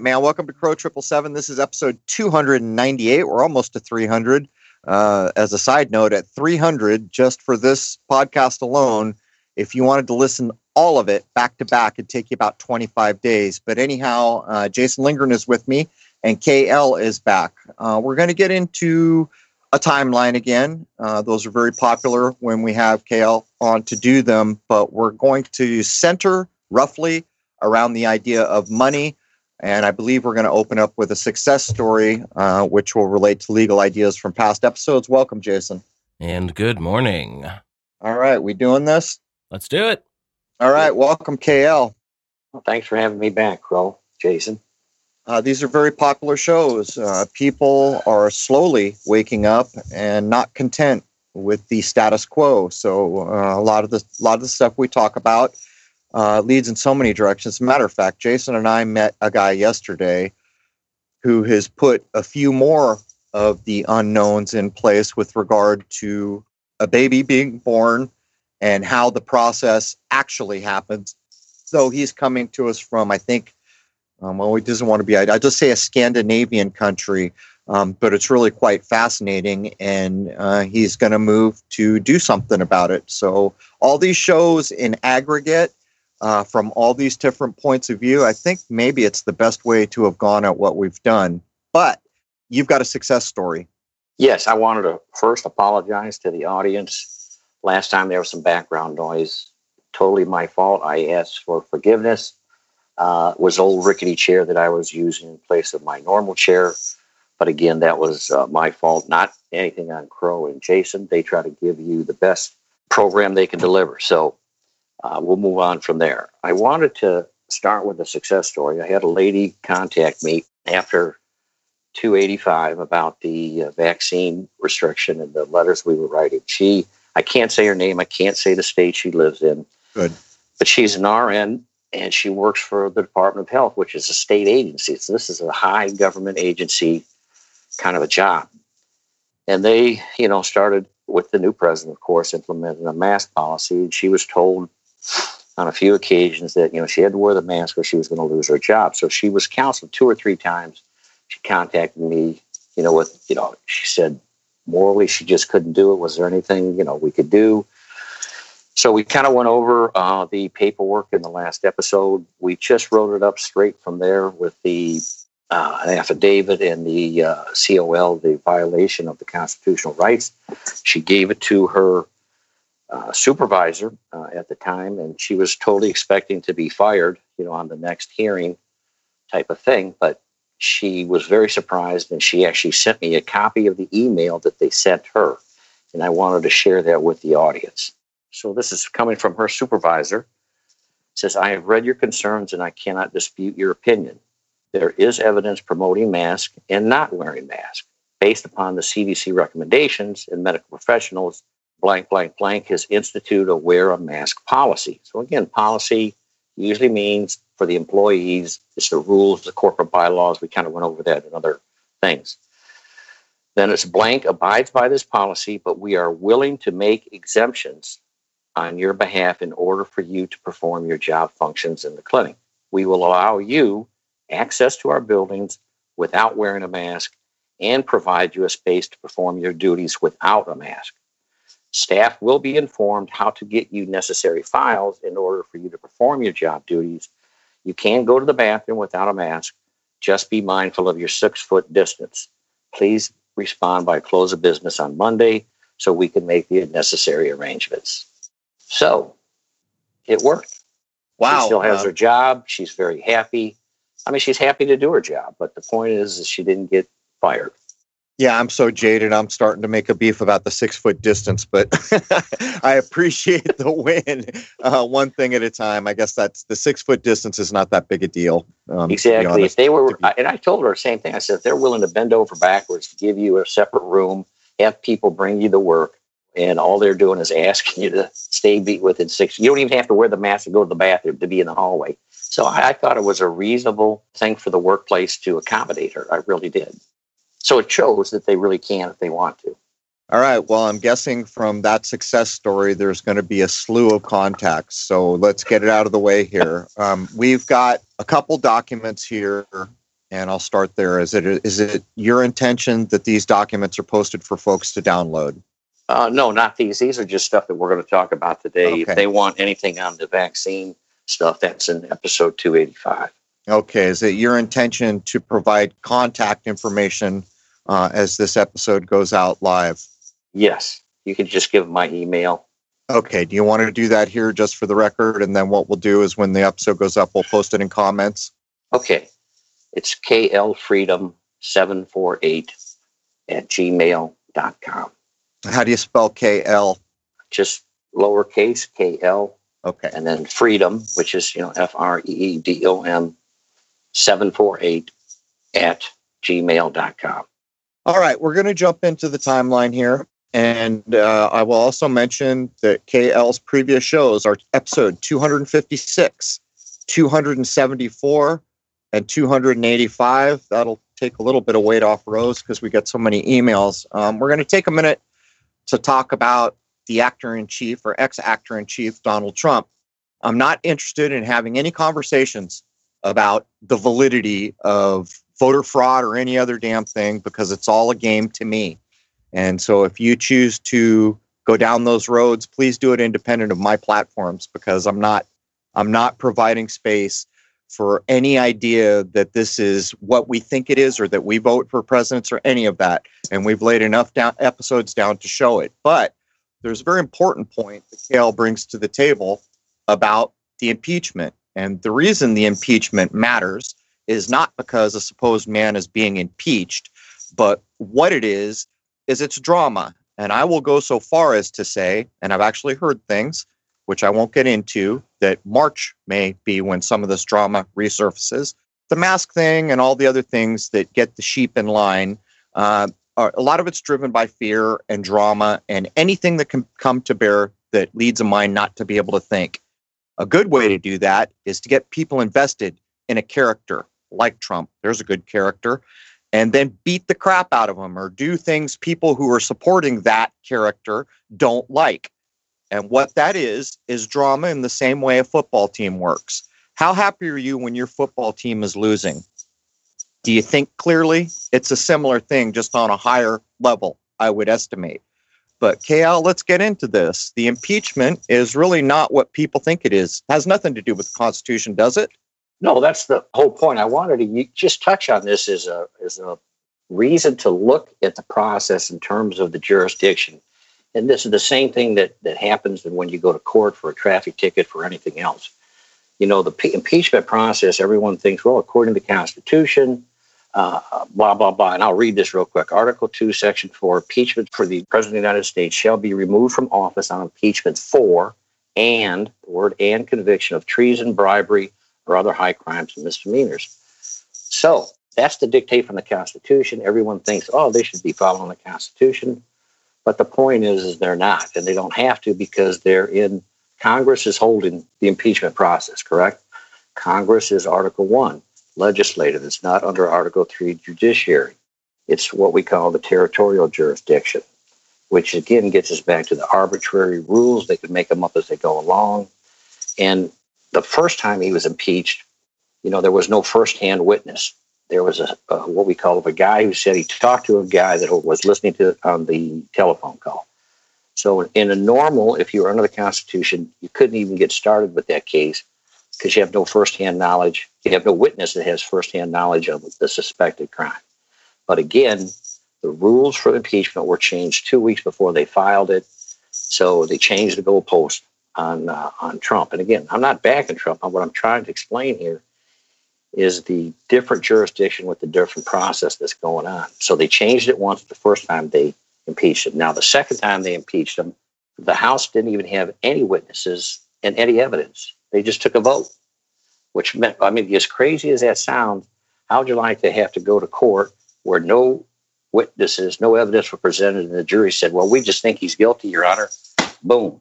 right, man. Welcome to Crow Triple Seven. This is episode 298. We're almost to 300. Uh, as a side note, at 300, just for this podcast alone, if you wanted to listen all of it back to back, it'd take you about 25 days. But anyhow, uh, Jason Lindgren is with me, and KL is back. Uh, we're going to get into a timeline again. Uh, those are very popular when we have KL on to do them, but we're going to center roughly around the idea of money. And I believe we're going to open up with a success story, uh, which will relate to legal ideas from past episodes. Welcome, Jason. And good morning. All right, we doing this? Let's do it. All right, welcome, KL. Well, thanks for having me back, Crow, Jason. Uh, these are very popular shows. Uh, people are slowly waking up and not content with the status quo. So uh, a lot of the a lot of the stuff we talk about uh, leads in so many directions. As a matter of fact, Jason and I met a guy yesterday who has put a few more of the unknowns in place with regard to a baby being born and how the process actually happens. So he's coming to us from, I think, um, well, he doesn't want to be, I just say a Scandinavian country, um, but it's really quite fascinating. And uh, he's going to move to do something about it. So, all these shows in aggregate, uh, from all these different points of view, I think maybe it's the best way to have gone at what we've done. But you've got a success story. Yes, I wanted to first apologize to the audience. Last time there was some background noise. Totally my fault. I asked for forgiveness uh, was old rickety chair that I was using in place of my normal chair. But again, that was uh, my fault, not anything on Crow and Jason. They try to give you the best program they can deliver. So uh, we'll move on from there. I wanted to start with a success story. I had a lady contact me after 285 about the uh, vaccine restriction and the letters we were writing. She, I can't say her name, I can't say the state she lives in. Good. But she's an RN and she works for the Department of Health, which is a state agency. So this is a high government agency kind of a job. And they, you know, started with the new president, of course, implementing a mask policy. And she was told on a few occasions that, you know, she had to wear the mask or she was going to lose her job. So she was counseled two or three times. She contacted me, you know, with, you know, she said morally she just couldn't do it. Was there anything, you know, we could do? So we kind of went over uh, the paperwork in the last episode. We just wrote it up straight from there with the uh, affidavit and the uh, COL, the violation of the constitutional rights. She gave it to her uh, supervisor uh, at the time, and she was totally expecting to be fired, you know, on the next hearing type of thing. But she was very surprised, and she actually sent me a copy of the email that they sent her, and I wanted to share that with the audience. So this is coming from her supervisor. Says, I have read your concerns and I cannot dispute your opinion. There is evidence promoting mask and not wearing mask based upon the CDC recommendations and medical professionals. Blank, blank, blank has instituted a wear a mask policy. So again, policy usually means for the employees, it's the rules, the corporate bylaws. We kind of went over that and other things. Then it's blank abides by this policy, but we are willing to make exemptions on your behalf in order for you to perform your job functions in the clinic. We will allow you access to our buildings without wearing a mask and provide you a space to perform your duties without a mask. Staff will be informed how to get you necessary files in order for you to perform your job duties. You can go to the bathroom without a mask. Just be mindful of your six foot distance. Please respond by close of business on Monday so we can make the necessary arrangements. So it worked. Wow. She still has Uh, her job. She's very happy. I mean, she's happy to do her job, but the point is, is she didn't get fired. Yeah, I'm so jaded. I'm starting to make a beef about the six foot distance, but I appreciate the win. Uh, one thing at a time. I guess that's the six foot distance is not that big a deal. Um, Exactly. If they were, be- and I told her the same thing. I said, if they're willing to bend over backwards to give you a separate room, have people bring you the work, and all they're doing is asking you to stay be within six. You don't even have to wear the mask to go to the bathroom to be in the hallway. So I, I thought it was a reasonable thing for the workplace to accommodate her. I really did. So it shows that they really can if they want to. All right. Well, I'm guessing from that success story, there's going to be a slew of contacts. So let's get it out of the way here. Um, we've got a couple documents here, and I'll start there. Is it is it your intention that these documents are posted for folks to download? Uh, no, not these. These are just stuff that we're going to talk about today. Okay. If they want anything on the vaccine stuff, that's in episode 285. Okay. Is it your intention to provide contact information uh, as this episode goes out live? Yes, you can just give my email. Okay. Do you want to do that here just for the record? And then what we'll do is when the episode goes up, we'll post it in comments. Okay. It's klfreedom748 at gmail.com. How do you spell KL? Just lowercase KL Okay. and then freedom, which is, you know, F R E E D O M 748 at gmail.com. All right. We're going to jump into the timeline here. And uh, I will also mention that KL's previous shows are episode 256, 274, and 285. That'll take a little bit of weight off Rose because we get so many emails. Um, we're going to take a minute to talk about the actor in chief or ex actor in chief, Donald Trump. I'm not interested in having any conversations about the validity of voter fraud or any other damn thing because it's all a game to me. And so if you choose to go down those roads, please do it independent of my platforms because I'm not I'm not providing space for any idea that this is what we think it is or that we vote for presidents or any of that. And we've laid enough down episodes down to show it. But there's a very important point that KL brings to the table about the impeachment. And the reason the impeachment matters is not because a supposed man is being impeached, but what it is, is it's drama. And I will go so far as to say, and I've actually heard things, which I won't get into, that March may be when some of this drama resurfaces. The mask thing and all the other things that get the sheep in line, uh, are, a lot of it's driven by fear and drama and anything that can come to bear that leads a mind not to be able to think. A good way to do that is to get people invested in a character like Trump. There's a good character. And then beat the crap out of them or do things people who are supporting that character don't like. And what that is, is drama in the same way a football team works. How happy are you when your football team is losing? Do you think clearly? It's a similar thing, just on a higher level, I would estimate. But KL, let's get into this. The impeachment is really not what people think it is. It has nothing to do with the Constitution, does it? No, that's the whole point. I wanted to just touch on this as a as a reason to look at the process in terms of the jurisdiction. And this is the same thing that that happens when you go to court for a traffic ticket for anything else. You know, the pe- impeachment process. Everyone thinks, well, according to the Constitution, uh, blah blah blah. And I'll read this real quick. Article two, Section four: Impeachment for the President of the United States shall be removed from office on impeachment for and the word and conviction of treason, bribery or other high crimes and misdemeanors. So that's the dictate from the Constitution. Everyone thinks, oh, they should be following the Constitution. But the point is, is they're not, and they don't have to because they're in Congress is holding the impeachment process, correct? Congress is Article One, legislative. It's not under Article Three, judiciary. It's what we call the territorial jurisdiction, which again gets us back to the arbitrary rules. They could make them up as they go along. And the first time he was impeached, you know, there was no firsthand witness. There was a, a what we call a guy who said he talked to a guy that was listening to on the telephone call. So in a normal, if you were under the Constitution, you couldn't even get started with that case because you have no firsthand knowledge. You have no witness that has firsthand knowledge of the suspected crime. But again, the rules for impeachment were changed two weeks before they filed it. So they changed the goalpost on uh, on Trump. And again, I'm not backing Trump. What I'm trying to explain here is the different jurisdiction with the different process that's going on. So they changed it once the first time they impeached him. Now the second time they impeached him, the House didn't even have any witnesses and any evidence. They just took a vote, which meant I mean, as crazy as that sounds, how would you like to have to go to court where no witnesses, no evidence were presented, and the jury said, "Well, we just think he's guilty, Your Honor." Boom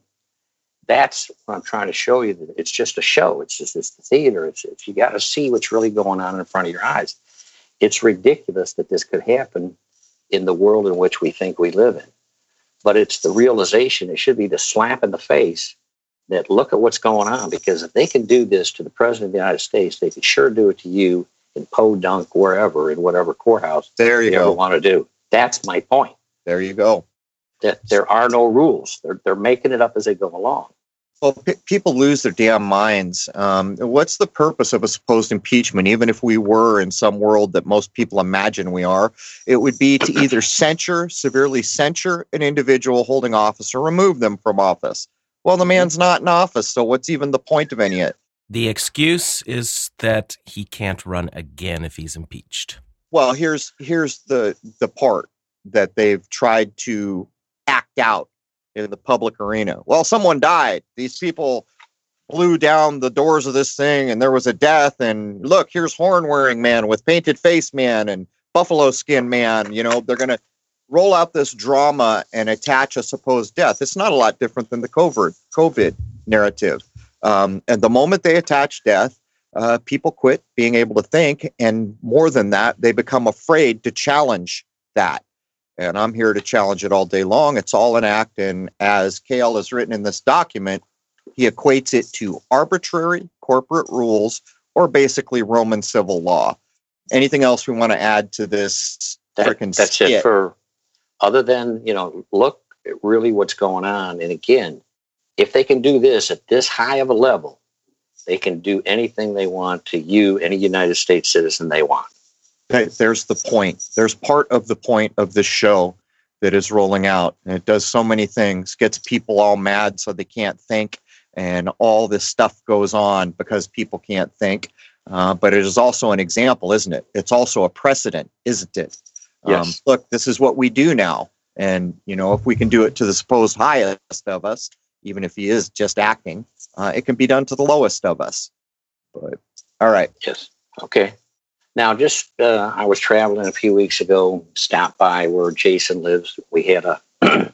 that's what I'm trying to show you. That it's just a show. It's just it's the theater. It's, it's you got to see what's really going on in front of your eyes. It's ridiculous that this could happen in the world in which we think we live in. but it's the realization. It should be the slap in the face that look at what's going on because if they can do this to the president of the United States, they could sure do it to you in Podunk, wherever, in whatever courthouse there you they go. want to do. That's my point. There you go. That there are no rules. They're they're making it up as they go along. Well, pe people lose their damn minds. Um, what's the purpose of a supposed impeachment? Even if we were in some world that most people imagine we are, it would be to either censure, severely censure an individual holding office or remove them from office. Well, the man's not in office, so what's even the point of any of it? The excuse is that he can't run again if he's impeached. Well, here's here's the the part that they've tried to act out in the public arena. Well, someone died. These people blew down the doors of this thing and there was a death and look, here's horn wearing man with painted face man and buffalo skin man, you know, they're going to roll out this drama and attach a supposed death. It's not a lot different than the COVID COVID narrative. Um, and the moment they attach death, uh, people quit being able to think, and more than that, they become afraid to challenge that. And I'm here to challenge it all day long. It's all an act, and as KL has written in this document, he equates it to arbitrary corporate rules or basically Roman civil law. Anything else we want to add to this That, that's skit? it for other than, you know, look at really what's going on. And again, if they can do this at this high of a level, they can do anything they want to you, any United States citizen they want. Okay, There's the point. There's part of the point of this show that is rolling out. And it does so many things, gets people all mad so they can't think, and all this stuff goes on because people can't think. Uh, but it is also an example, isn't it? It's also a precedent, isn't it? Um, Yes. look, this is what we do now. And, you know, if we can do it to the supposed highest of us, even if he is just acting, uh, it can be done to the lowest of us. But, all right. Yes. Okay. Now, just uh, I was traveling a few weeks ago, stopped by where Jason lives. We had a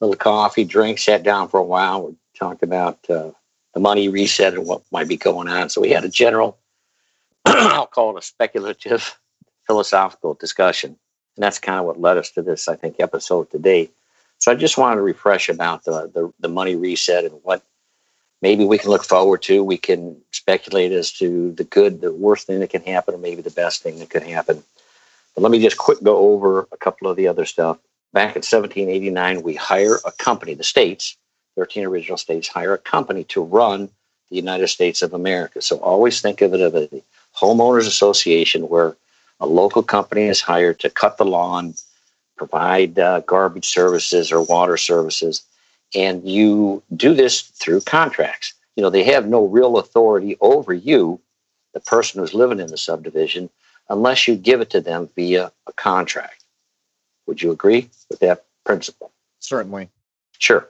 little coffee, drink, sat down for a while. We talked about uh, the money reset and what might be going on. So we had a general, I'll call it a speculative, philosophical discussion. And that's kind of what led us to this, I think, episode today. So I just wanted to refresh about the, the, the money reset and what maybe we can look forward to. We can speculate as to the good, the worst thing that can happen, or maybe the best thing that could happen. But let me just quick go over a couple of the other stuff. Back in 1789, we hire a company, the states, 13 original states, hire a company to run the United States of America. So always think of it as a homeowners association where a local company is hired to cut the lawn, provide uh, garbage services or water services, and you do this through contracts. You know, they have no real authority over you, the person who's living in the subdivision, unless you give it to them via a contract. Would you agree with that principle? Certainly. Sure.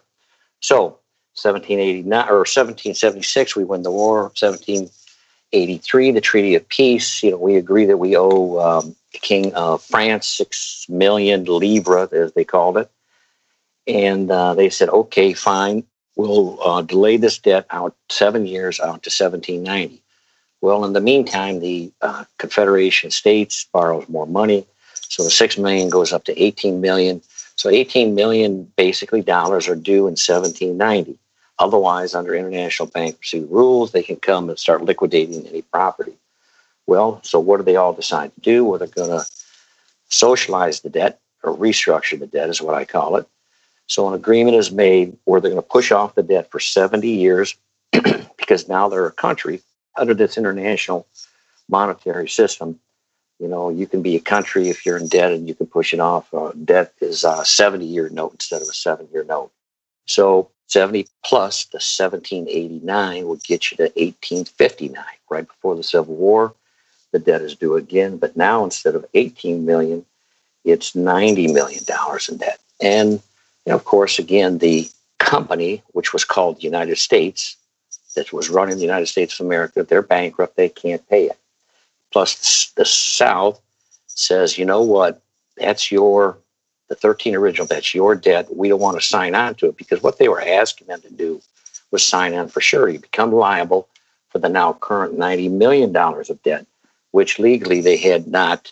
So, 1789 or 1776, we win the war. 1783, the Treaty of Peace. You know, we agree that we owe um, the King of France six million livres, as they called it. And uh, they said, okay, fine, we'll uh, delay this debt out seven years out to 1790. Well, in the meantime, the uh, Confederation states borrows more money, so the six million goes up to 18 million. So 18 million basically dollars are due in 1790. Otherwise, under international bankruptcy rules, they can come and start liquidating any property. Well, so what do they all decide to do? Well, they're going to socialize the debt or restructure the debt, is what I call it. So an agreement is made where they're going to push off the debt for 70 years because now they're a country under this international monetary system. You know, you can be a country if you're in debt and you can push it off. Uh, debt is a 70 year note instead of a seven year note. So 70 plus the 1789 would get you to 1859, right before the Civil War. The debt is due again, but now instead of 18 million, it's 90 million dollars in debt. And and of course, again, the company, which was called United States, that was running the United States of America, they're bankrupt. They can't pay it. Plus, the South says, you know what? That's your, the 13 original, that's your debt. We don't want to sign on to it because what they were asking them to do was sign on for sure. You become liable for the now current $90 million of debt, which legally they had not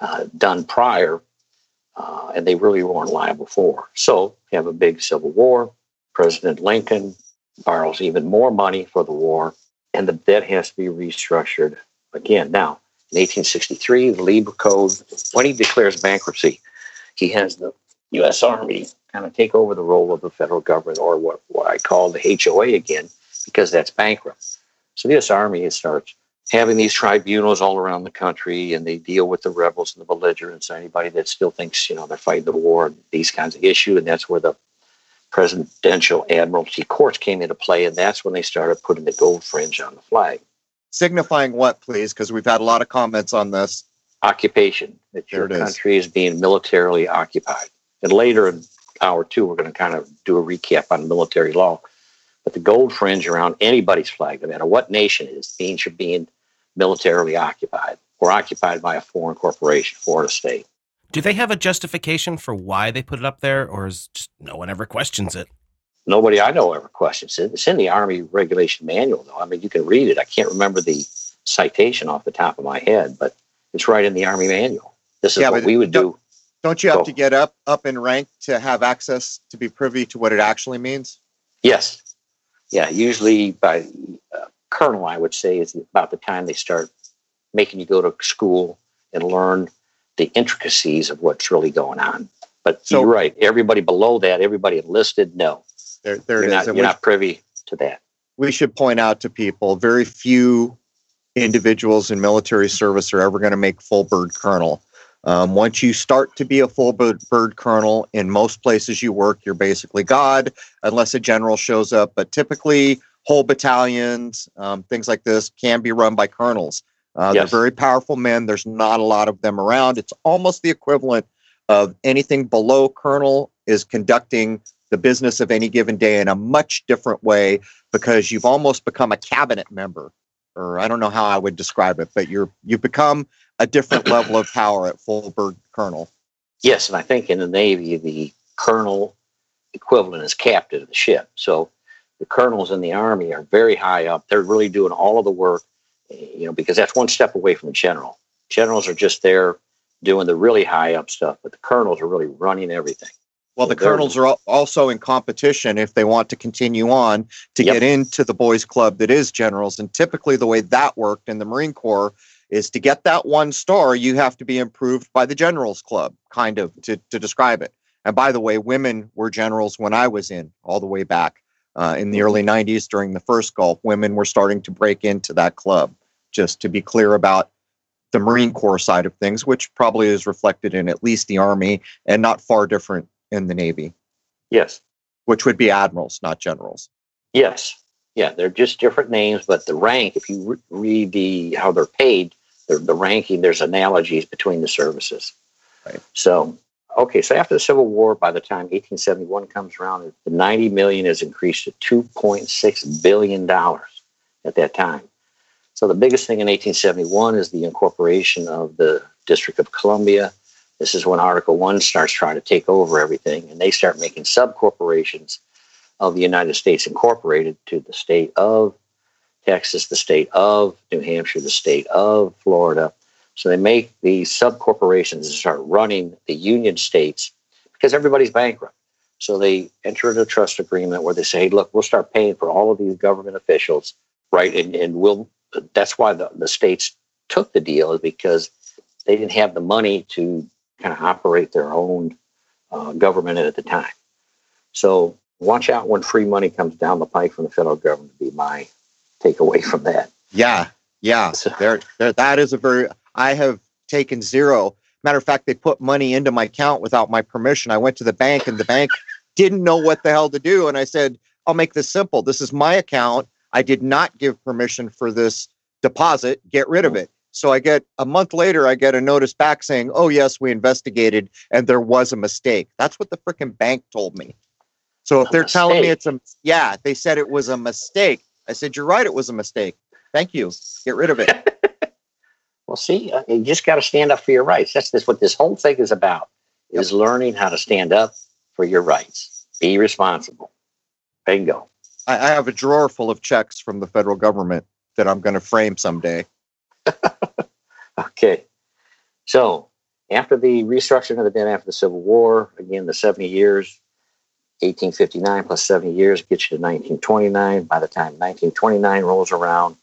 uh, done prior uh, and they really weren't liable for. So you have a big civil war. President Lincoln borrows even more money for the war, and the debt has to be restructured again. Now, in 1863, the Lieber Code, when he declares bankruptcy, he has the U.S. Army kind of take over the role of the federal government, or what, what I call the HOA again, because that's bankrupt. So the U.S. Army starts having these tribunals all around the country, and they deal with the rebels and the belligerents, and anybody that still thinks you know they're fighting the war, and these kinds of issues, and that's where the presidential admiralty courts came into play, and that's when they started putting the gold fringe on the flag. Signifying what, please? Because we've had a lot of comments on this. Occupation, that your country is. is being militarily occupied. And later in hour two, we're going to kind of do a recap on military law. But the gold fringe around anybody's flag, no matter what nation it is, means you're being militarily occupied or occupied by a foreign corporation, foreign state. Do they have a justification for why they put it up there, or is just no one ever questions it? Nobody I know ever questions it. It's in the Army Regulation Manual, though. I mean, you can read it. I can't remember the citation off the top of my head, but it's right in the Army Manual. This is yeah, what we would don't, do. Don't you have to get up up in rank to have access to be privy to what it actually means? Yes. Yeah. Usually by uh, colonel, I would say, is about the time they start making you go to school and learn the intricacies of what's really going on. But so, you're right. Everybody below that, everybody enlisted, no. There, there you're not, You're we, not privy to that. We should point out to people very few individuals in military service are ever going to make full bird colonel. Um, once you start to be a full bird, bird colonel, in most places you work, you're basically God, unless a general shows up. But typically, whole battalions, um, things like this, can be run by colonels. Uh, yes. They're very powerful men. There's not a lot of them around. It's almost the equivalent of anything below colonel is conducting the business of any given day in a much different way because you've almost become a cabinet member or I don't know how I would describe it, but you're you've become a different level of power at full bird colonel. Yes, and I think in the Navy the colonel equivalent is captain of the ship. So the colonels in the Army are very high up. They're really doing all of the work you know, because that's one step away from the general. Generals are just there doing the really high up stuff, but the colonels are really running everything. Well, the colonels are also in competition if they want to continue on to yep. get into the boys' club that is generals. And typically, the way that worked in the Marine Corps is to get that one star, you have to be improved by the generals club, kind of to, to describe it. And by the way, women were generals when I was in all the way back uh, in the mm-hmm. early 90s during the first Gulf. Women were starting to break into that club just to be clear about the Marine Corps side of things, which probably is reflected in at least the Army and not far different in the Navy. Yes. Which would be admirals, not generals. Yes. Yeah, they're just different names, but the rank, if you re- read the how they're paid, they're, the ranking, there's analogies between the services. Right. So, okay, so after the Civil War, by the time 1871 comes around, the 90 million is increased to 2.6 billion dollars at that time. So the biggest thing in 1871 is the incorporation of the District of Columbia. This is when Article 1 starts trying to take over everything, and they start making subcorporations of the United States Incorporated to the state of Texas, the state of New Hampshire, the state of Florida. So they make these subcorporations and start running the Union states because everybody's bankrupt. So they enter into a trust agreement where they say, hey, look, we'll start paying for all of these government officials, right? And, and we'll that's why the, the states took the deal is because they didn't have the money to kind of operate their own uh, government at the time. So watch out when free money comes down the pike from the federal government. To be my takeaway from that. Yeah, yeah. So, there, there, that is a very. I have taken zero. Matter of fact, they put money into my account without my permission. I went to the bank, and the bank didn't know what the hell to do. And I said, "I'll make this simple. This is my account. I did not give permission for this deposit. Get rid of mm-hmm. it. So I get a month later, I get a notice back saying, oh, yes, we investigated and there was a mistake. That's what the freaking bank told me. So if a they're mistake. telling me it's a, yeah, they said it was a mistake. I said, you're right, it was a mistake. Thank you. Get rid of it. well, see, uh, you just got to stand up for your rights. That's this, what this whole thing is about, yep. is learning how to stand up for your rights. Be responsible. Bingo. I, I have a drawer full of checks from the federal government that I'm going to frame someday. okay. So after the restructuring of the debt after the Civil War, again, the 70 years, 1859 plus 70 years gets you to 1929. By the time 1929 rolls around,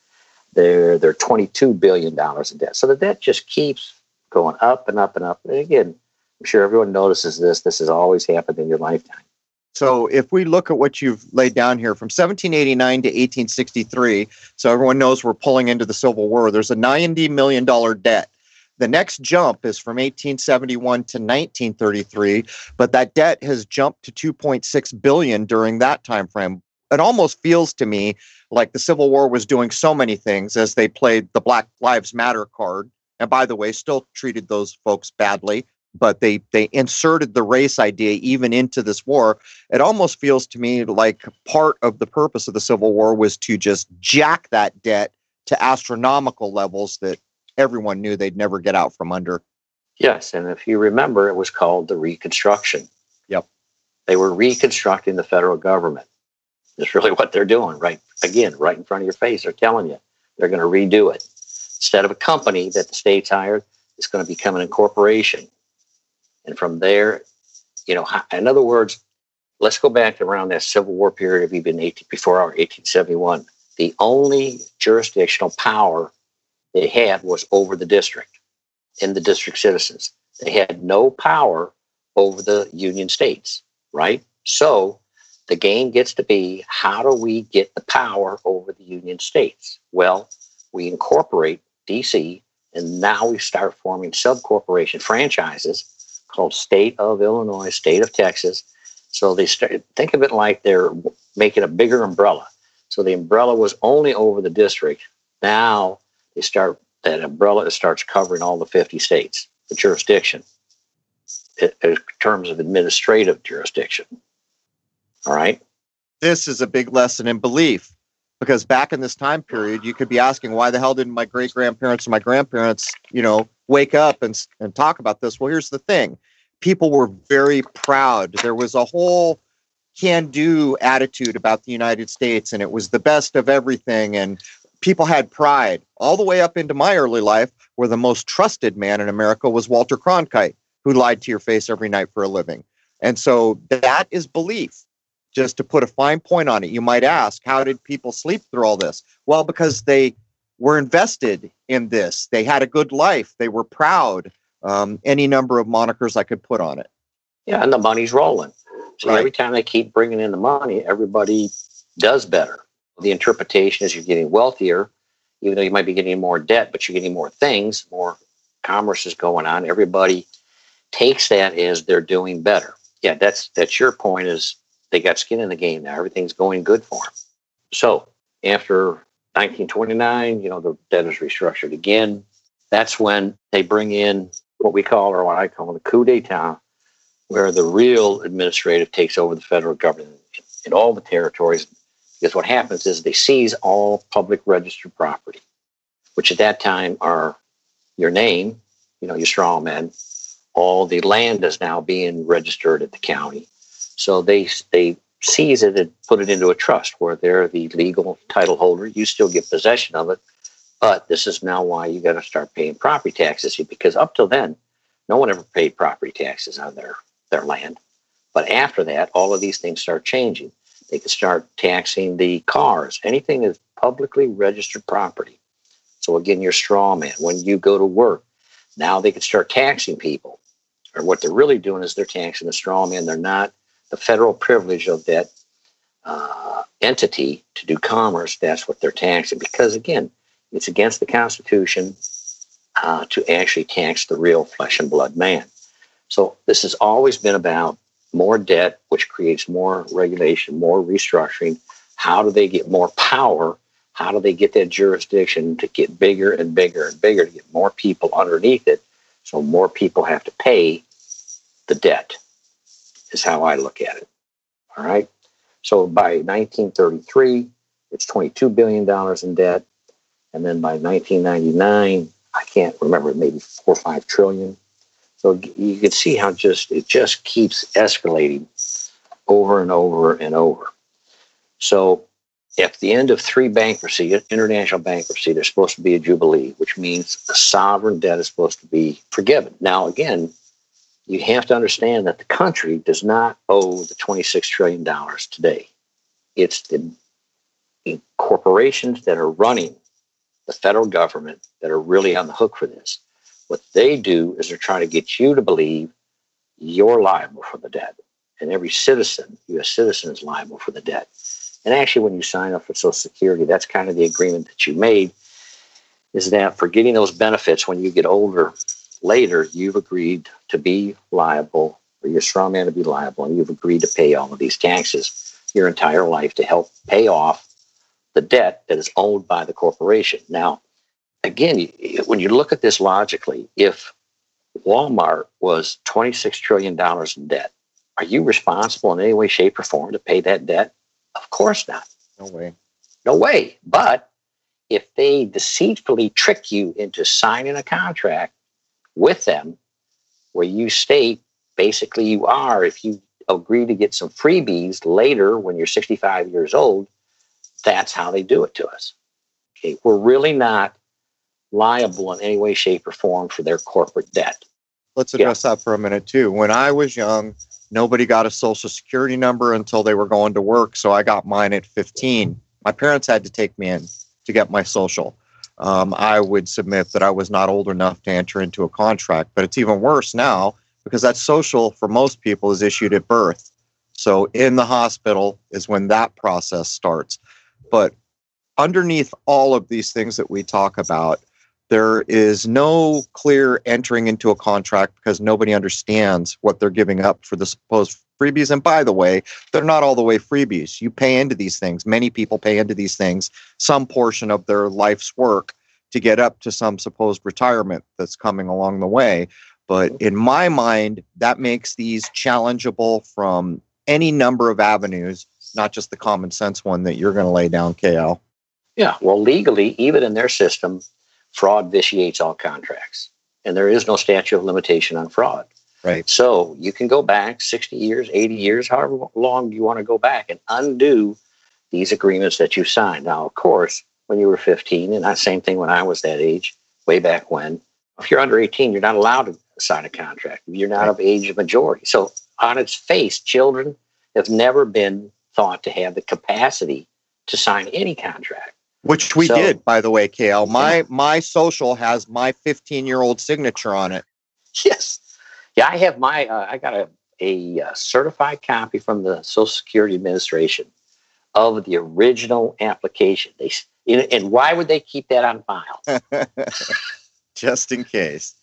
they're, they're $22 billion in debt. So the debt just keeps going up and up and up. And again, I'm sure everyone notices this. This has always happened in your lifetime. So if we look at what you've laid down here from 1789 to 1863, so everyone knows we're pulling into the Civil War, there's a $90 million debt. The next jump is from 1871 to 1933, but that debt has jumped to 2.6 billion during that time frame. It almost feels to me like the Civil War was doing so many things as they played the Black Lives Matter card. And by the way, still treated those folks badly, but they they inserted the race idea even into this war. It almost feels to me like part of the purpose of the Civil War was to just jack that debt to astronomical levels that everyone knew they'd never get out from under. Yes, and if you remember, it was called the Reconstruction. Yep. They were reconstructing the federal government. That's really what they're doing, right? Again, right in front of your face. They're telling you they're going to redo it. Instead of a company that the states hired, it's going to become an incorporation. And from there, you know, in other words, let's go back around that Civil War period of even 18, before our 1871. The only jurisdictional power they had was over the district and the district citizens. They had no power over the Union states, right? So the game gets to be how do we get the power over the Union states? Well, we incorporate DC and now we start forming subcorporation franchises called State of Illinois, State of Texas. So they start think of it like they're making a bigger umbrella. So the umbrella was only over the district. Now they start that umbrella starts covering all the 50 states, the jurisdiction, in terms of administrative jurisdiction. All right. This is a big lesson in belief because back in this time period, you could be asking, why the hell didn't my great grandparents or my grandparents, you know, wake up and, and talk about this? Well, here's the thing people were very proud. There was a whole can do attitude about the United States, and it was the best of everything. And people had pride all the way up into my early life, where the most trusted man in America was Walter Cronkite, who lied to your face every night for a living. And so that is belief. Just to put a fine point on it, you might ask, how did people sleep through all this? Well, because they were invested in this. They had a good life. They were proud. Um, any number of monikers I could put on it. Yeah, and the money's rolling. So right. every time they keep bringing in the money, everybody does better the interpretation is you're getting wealthier, even though you might be getting more debt, but you're getting more things, more commerce is going on. Everybody takes that as they're doing better. Yeah, that's that's your point. Is they got skin in the game now. Everything's going good for them. So after 1929, you know, the debt is restructured again. That's when they bring in what we call, or what I call, the coup d'état, where the real administrative takes over the federal government in all the territories because what happens is they seize all public registered property, which at that time are your name, you know, your straw man. All the land is now being registered at the county. So they they seize it and put it into a trust where they're the legal title holder. You still get possession of it, but this is now why you got to start paying property taxes because up till then, no one ever paid property taxes on their their land. But after that, all of these things start changing. They can start taxing the cars, anything that's publicly registered property. So again, you're straw man. When you go to work, now they can start taxing people. Or what they're really doing is they're taxing the straw man. They're not the federal privilege of that uh, entity to do commerce. That's what they're taxing because again, it's against the Constitution uh, to actually tax the real flesh and blood man. So this has always been about more debt, which creates more regulation, more restructuring. How do they get more power? How do they get that jurisdiction to get bigger and bigger and bigger to get more people underneath it? So more people have to pay the debt, is how I look at it. All right. So by 1933, it's $22 billion in debt. And then by 1999, I can't remember, maybe four or five trillion. So you can see how just it just keeps escalating over and over and over. So at the end of three bankruptcy, international bankruptcy, there's supposed to be a jubilee, which means the sovereign debt is supposed to be forgiven. Now, again, you have to understand that the country does not owe the $26 trillion today. It's the corporations that are running the federal government that are really on the hook for this. What they do is they're trying to get you to believe you're liable for the debt. And every citizen, U.S. citizen, is liable for the debt. And actually, when you sign up for Social Security, that's kind of the agreement that you made is that for getting those benefits when you get older later, you've agreed to be liable, or you're a straw man to be liable, and you've agreed to pay all of these taxes your entire life to help pay off the debt that is owed by the corporation. Now, again, when you look at this logically, if Walmart was $26 trillion in debt, are you responsible in any way, shape, or form to pay that debt? Of course not. No way. No way. But if they deceitfully trick you into signing a contract with them where you state basically you are, if you agree to get some freebies later when you're 65 years old, that's how they do it to us. Okay, we're really not liable in any way, shape, or form for their corporate debt. Let's address yeah. that for a minute too. When I was young, nobody got a social security number until they were going to work, so I got mine at 15. My parents had to take me in to get my social. Um, I would submit that I was not old enough to enter into a contract, but it's even worse now because that social for most people is issued at birth. So in the hospital is when that process starts. But underneath all of these things that we talk about, there is no clear entering into a contract because nobody understands what they're giving up for the supposed freebies. And by the way, they're not all the way freebies. You pay into these things. Many people pay into these things some portion of their life's work to get up to some supposed retirement that's coming along the way. But in my mind, that makes these challengeable from any number of avenues not just the common sense one that you're going to lay down, KL. Yeah, well, legally, even in their system, fraud vitiates all contracts, and there is no statute of limitation on fraud. Right. So you can go back 60 years, 80 years, however long you want to go back and undo these agreements that you signed. Now, of course, when you were 15, and that same thing when I was that age, way back when, if you're under 18, you're not allowed to sign a contract. You're not right. of age of majority. So on its face, children have never been thought to have the capacity to sign any contract. Which we so, did, by the way, KL. My yeah. my social has my 15 year old signature on it. Yes, yeah, I have my. Uh, I got a, a uh, certified copy from the Social Security Administration of the original application. They and why would they keep that on file? Just in case.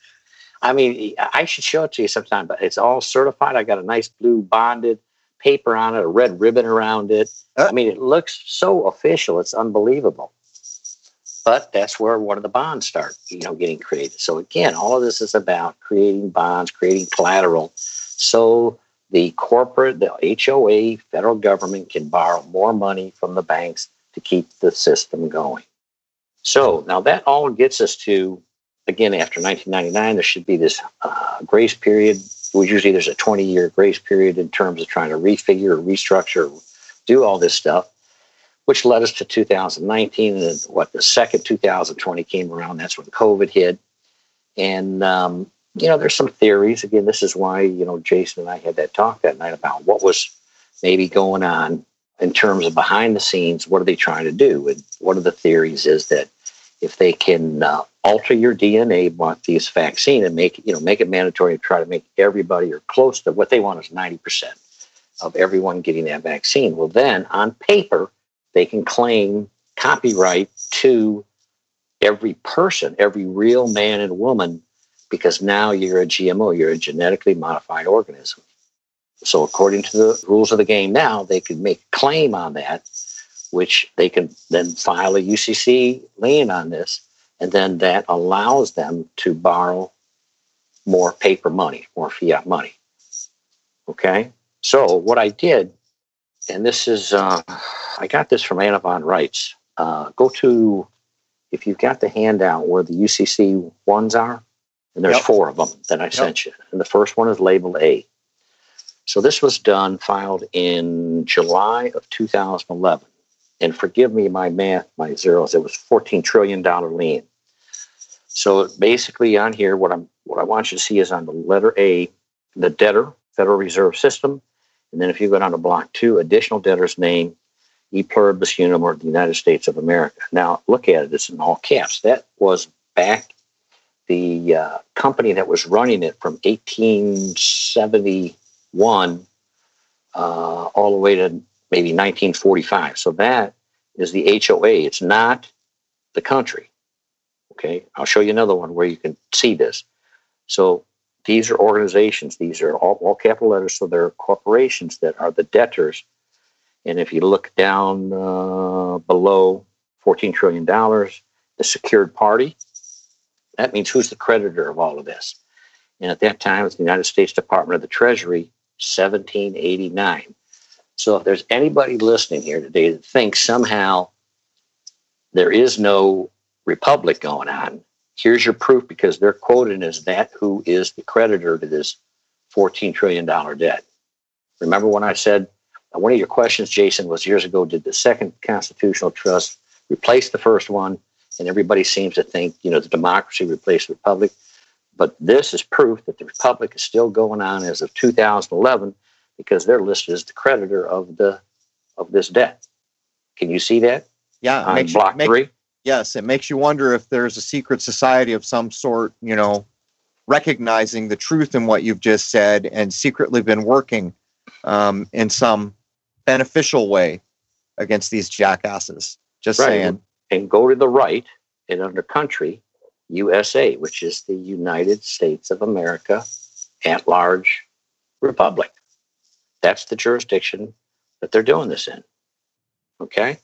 I mean, I should show it to you sometime, but it's all certified. I got a nice blue bonded paper on it, a red ribbon around it. I mean, it looks so official. It's unbelievable. But that's where one of the bonds start, you know, getting created. So again, all of this is about creating bonds, creating collateral, so the corporate, the HOA, federal government can borrow more money from the banks to keep the system going. So now that all gets us to, again, after 1999, there should be this uh, grace period usually there's a 20 year grace period in terms of trying to refigure or restructure, do all this stuff, which led us to 2019. And what the second 2020 came around, that's when COVID hit. And, um, you know, there's some theories. Again, this is why, you know, Jason and I had that talk that night about what was maybe going on in terms of behind the scenes. What are they trying to do? And one of the theories is that if they can uh, alter your DNA with this vaccine and make you know make it mandatory to try to make everybody or close to what they want is ninety percent of everyone getting that vaccine. Well, then on paper they can claim copyright to every person, every real man and woman, because now you're a GMO, you're a genetically modified organism. So according to the rules of the game now, they could make a claim on that, which they can then file a UCC lien on this and then that allows them to borrow more paper money, more fiat money. Okay. So what I did, and this is, uh, I got this from Anna von Reitz. Uh, go to, if you've got the handout where the UCC ones are, and there's yep. four of them that I yep. sent you. And the first one is labeled A. So this was done, filed in July of 2011. and forgive me my math, my zeros, it was $14 trillion lien. So basically on here, what I'm what I want you to see is on the letter A, the debtor, Federal Reserve System. And then if you go down to block two, additional debtor's name, e pluribus unum or the United States of America. Now look at it, it's in all caps. That was back the uh, company that was running it from 1871 uh, all the way to maybe 1945. So that is the HOA. It's not the country. Okay, I'll show you another one where you can see this. So these are organizations. These are all, all capital letters. So they're corporations that are the debtors. And if you look down uh, below $14 trillion, the secured party, that means who's the creditor of all of this? And at that time, it's the United States Department of the Treasury, 1789. So if there's anybody listening here today that thinks somehow there is no republic going on, here's your proof because they're quoted as that who is the creditor to this $14 trillion debt. Remember when I said one of your questions, Jason, was years ago did the second constitutional trust replace the first one? And everybody seems to think, you know, the democracy replaced the republic. But this is proof that the republic is still going on as of 2011 because they're listed as the creditor of the of this debt. Can you see that? Yeah, on block you, make, three yes, it makes you wonder if there's a secret society of some sort, you know, recognizing the truth in what you've just said and secretly been working um, in some beneficial way against these jackasses. Just right. saying. And go to the right and under country, USA, which is the United States of America at large republic. That's the jurisdiction that they're doing this in. Okay?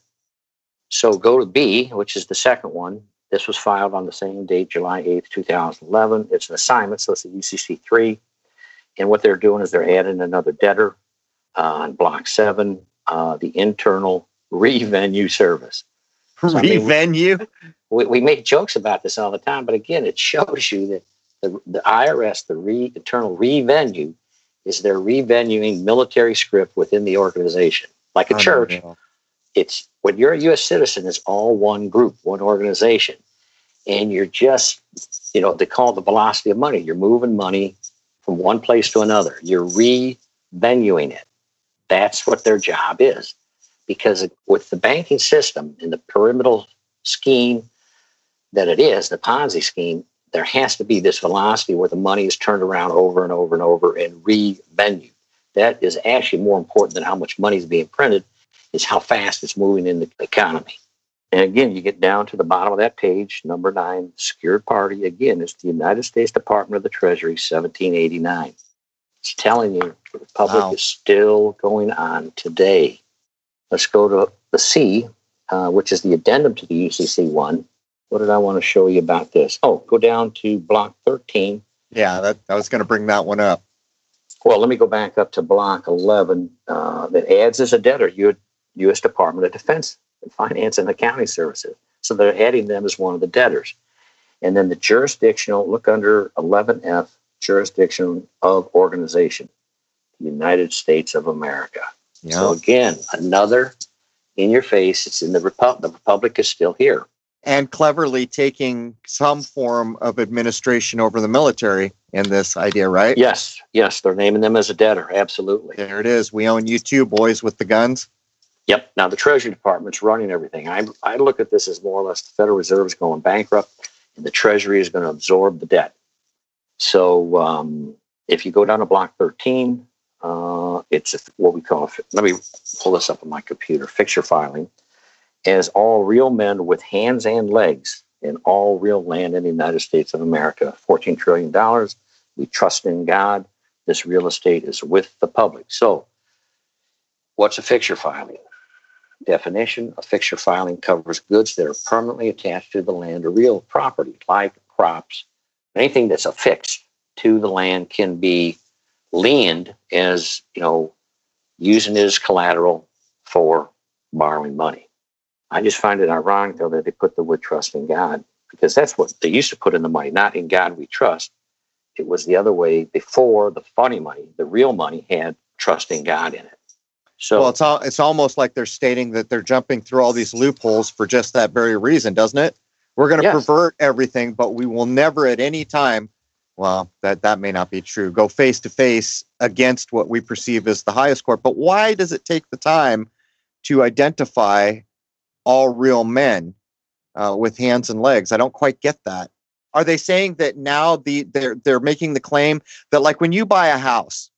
So go to B, which is the second one. This was filed on the same date, July 8th, 2011. It's an assignment, so it's a UCC 3. And what they're doing is they're adding another debtor uh, on block seven, uh, the internal revenue service. So, revenue? I mean, we, we, make jokes about this all the time, but again, it shows you that the, the IRS, the re, internal revenue, is they're revenuing military script within the organization. Like a church, it's when you're a U.S. citizen, it's all one group, one organization, and you're just, you know, they call it the velocity of money. You're moving money from one place to another. You're revenuing it. That's what their job is, because with the banking system and the pyramidal scheme that it is, the Ponzi scheme, there has to be this velocity where the money is turned around over and over and over and revenued. That is actually more important than how much money is being printed is how fast it's moving in the economy. And again, you get down to the bottom of that page, number nine, secured party. Again, it's the United States Department of the Treasury, 1789. It's telling you the Republic wow. is still going on today. Let's go to the C, uh, which is the addendum to the UCC one. What did I want to show you about this? Oh, go down to block 13. Yeah, that, I was going to bring that one up. Well, let me go back up to block 11 uh, that adds as a debtor. You U.S. Department of Defense and Finance and Accounting Services. So they're adding them as one of the debtors. And then the jurisdictional, look under 11F, jurisdiction of organization, the United States of America. Yeah. So again, another in your face. It's in the republic. The republic is still here. And cleverly taking some form of administration over the military in this idea, right? Yes, yes. They're naming them as a debtor. Absolutely. There it is. We own you too, boys with the guns. Yep. Now the Treasury Department's running everything. I, I look at this as more or less the Federal Reserve is going bankrupt, and the Treasury is going to absorb the debt. So um, if you go down to Block 13, uh, it's what we call. a, Let me pull this up on my computer. Fixture filing, as all real men with hands and legs in all real land in the United States of America. $14 trillion. We trust in God. This real estate is with the public. So, what's a fixture filing? Definition, a fixture filing covers goods that are permanently attached to the land or real property, like crops. Anything that's affixed to the land can be liened as, you know, using it as collateral for borrowing money. I just find it ironic, though, that they put the word trust in God because that's what they used to put in the money, not in God we trust. It was the other way before the funny money, the real money had trust in God in it. So well, it's all, it's almost like they're stating that they're jumping through all these loopholes for just that very reason, doesn't it? We're going to Yes. pervert everything, but we will never at any time. Well, that that may not be true. Go face to face against what we perceive as the highest court. But why does it take the time to identify all real men uh, with hands and legs? I don't quite get that. Are they saying that now the they're they're making the claim that like when you buy a house,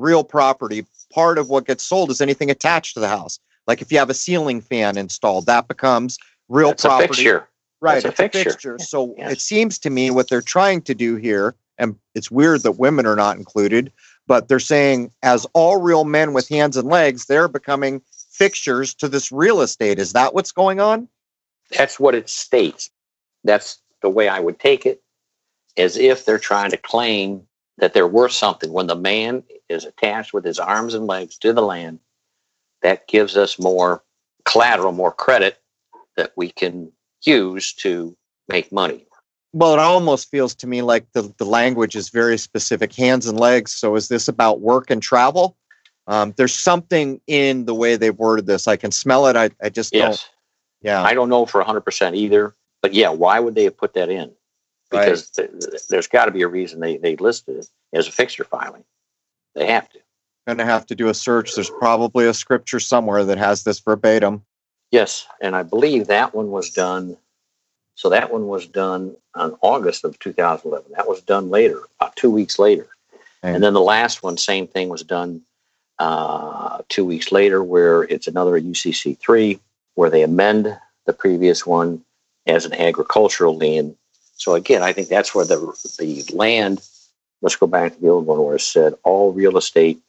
real property, part of what gets sold is anything attached to the house. Like if you have a ceiling fan installed, that becomes real that's a property. fixture. Right, That's a it's a fixture. fixture. So it seems to me what they're trying to do here, and it's weird that women are not included, but they're saying as all real men with hands and legs, they're becoming fixtures to this real estate. Is that what's going on? That's what it states. That's the way I would take it, as if they're trying to claim that they're worth something. When the man is attached with his arms and legs to the land, that gives us more collateral, more credit that we can use to make money. Well, it almost feels to me like the, the language is very specific hands and legs. So is this about work and travel? Um, there's something in the way they've worded this. I can smell it. I, I just don't. Yes. Yeah. I don't know for 100% either, but yeah, why would they have put that in? Right. Because th- th- there's got to be a reason they, they listed it as a fixture filing. They have to. going to have to do a search. There's probably a scripture somewhere that has this verbatim. Yes, and I believe that one was done. So that one was done on August of 2011. That was done later, about two weeks later. Okay. And then the last one, same thing was done uh, two weeks later, where it's another UCC three, where they amend the previous one as an agricultural lien. So again, I think that's where the the land. Let's go back to the old one where it said all real estate,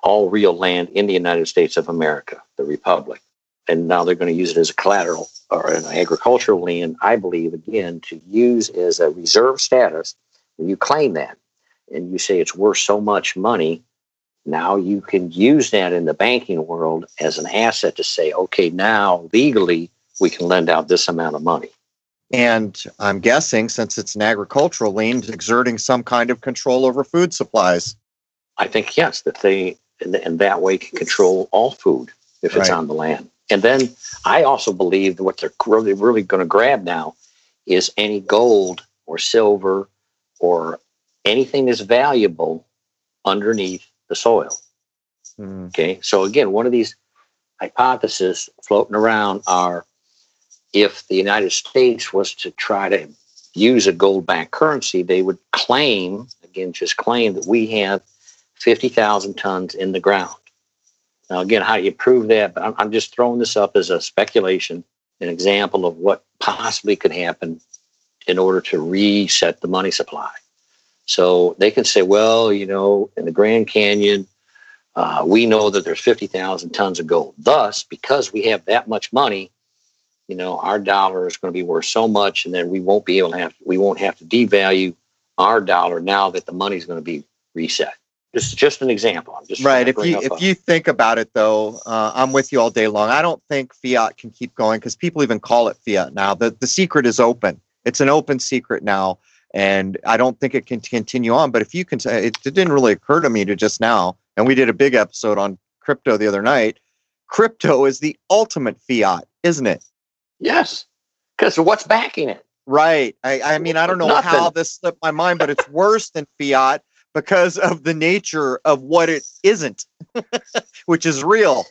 all real land in the United States of America, the Republic and now they're going to use it as a collateral or an agricultural land. I believe, again, to use as a reserve status. When you claim that and you say it's worth so much money, now you can use that in the banking world as an asset to say, okay, now legally we can lend out this amount of money. And I'm guessing since it's an agricultural lien, exerting some kind of control over food supplies. I think, yes, that they, and that way can control all food if it's Right. on the land. And then I also believe that what they're really, really going to grab now is any gold or silver or anything that's valuable underneath the soil. Hmm. Okay. So again, one of these hypotheses floating around are if the United States was to try to use a gold backed currency, they would claim, again, just claim that we have 50,000 tons in the ground. Now, again, how do you prove that? But I'm, I'm just throwing this up as a speculation, an example of what possibly could happen in order to reset the money supply. So they can say, well, you know, in the Grand Canyon, uh, we know that there's 50,000 tons of gold. Thus, because we have that much money, you know, our dollar is going to be worth so much, and then we won't be able to have, we won't have to devalue our dollar now that the money's going to be reset. This is just an example. I'm just Right. If you if a- you think about it, though, uh, I'm with you all day long. I don't think fiat can keep going because people even call it fiat now. The the secret is open. It's an open secret now, and I don't think it can continue on. But if you can, it, it didn't really occur to me to just now, and we did a big episode on crypto the other night. Crypto is the ultimate fiat, isn't it? Yes, because what's backing it? Right. I, I mean, I don't know how this slipped my mind, but it's worse than fiat because of the nature of what it isn't, which is real.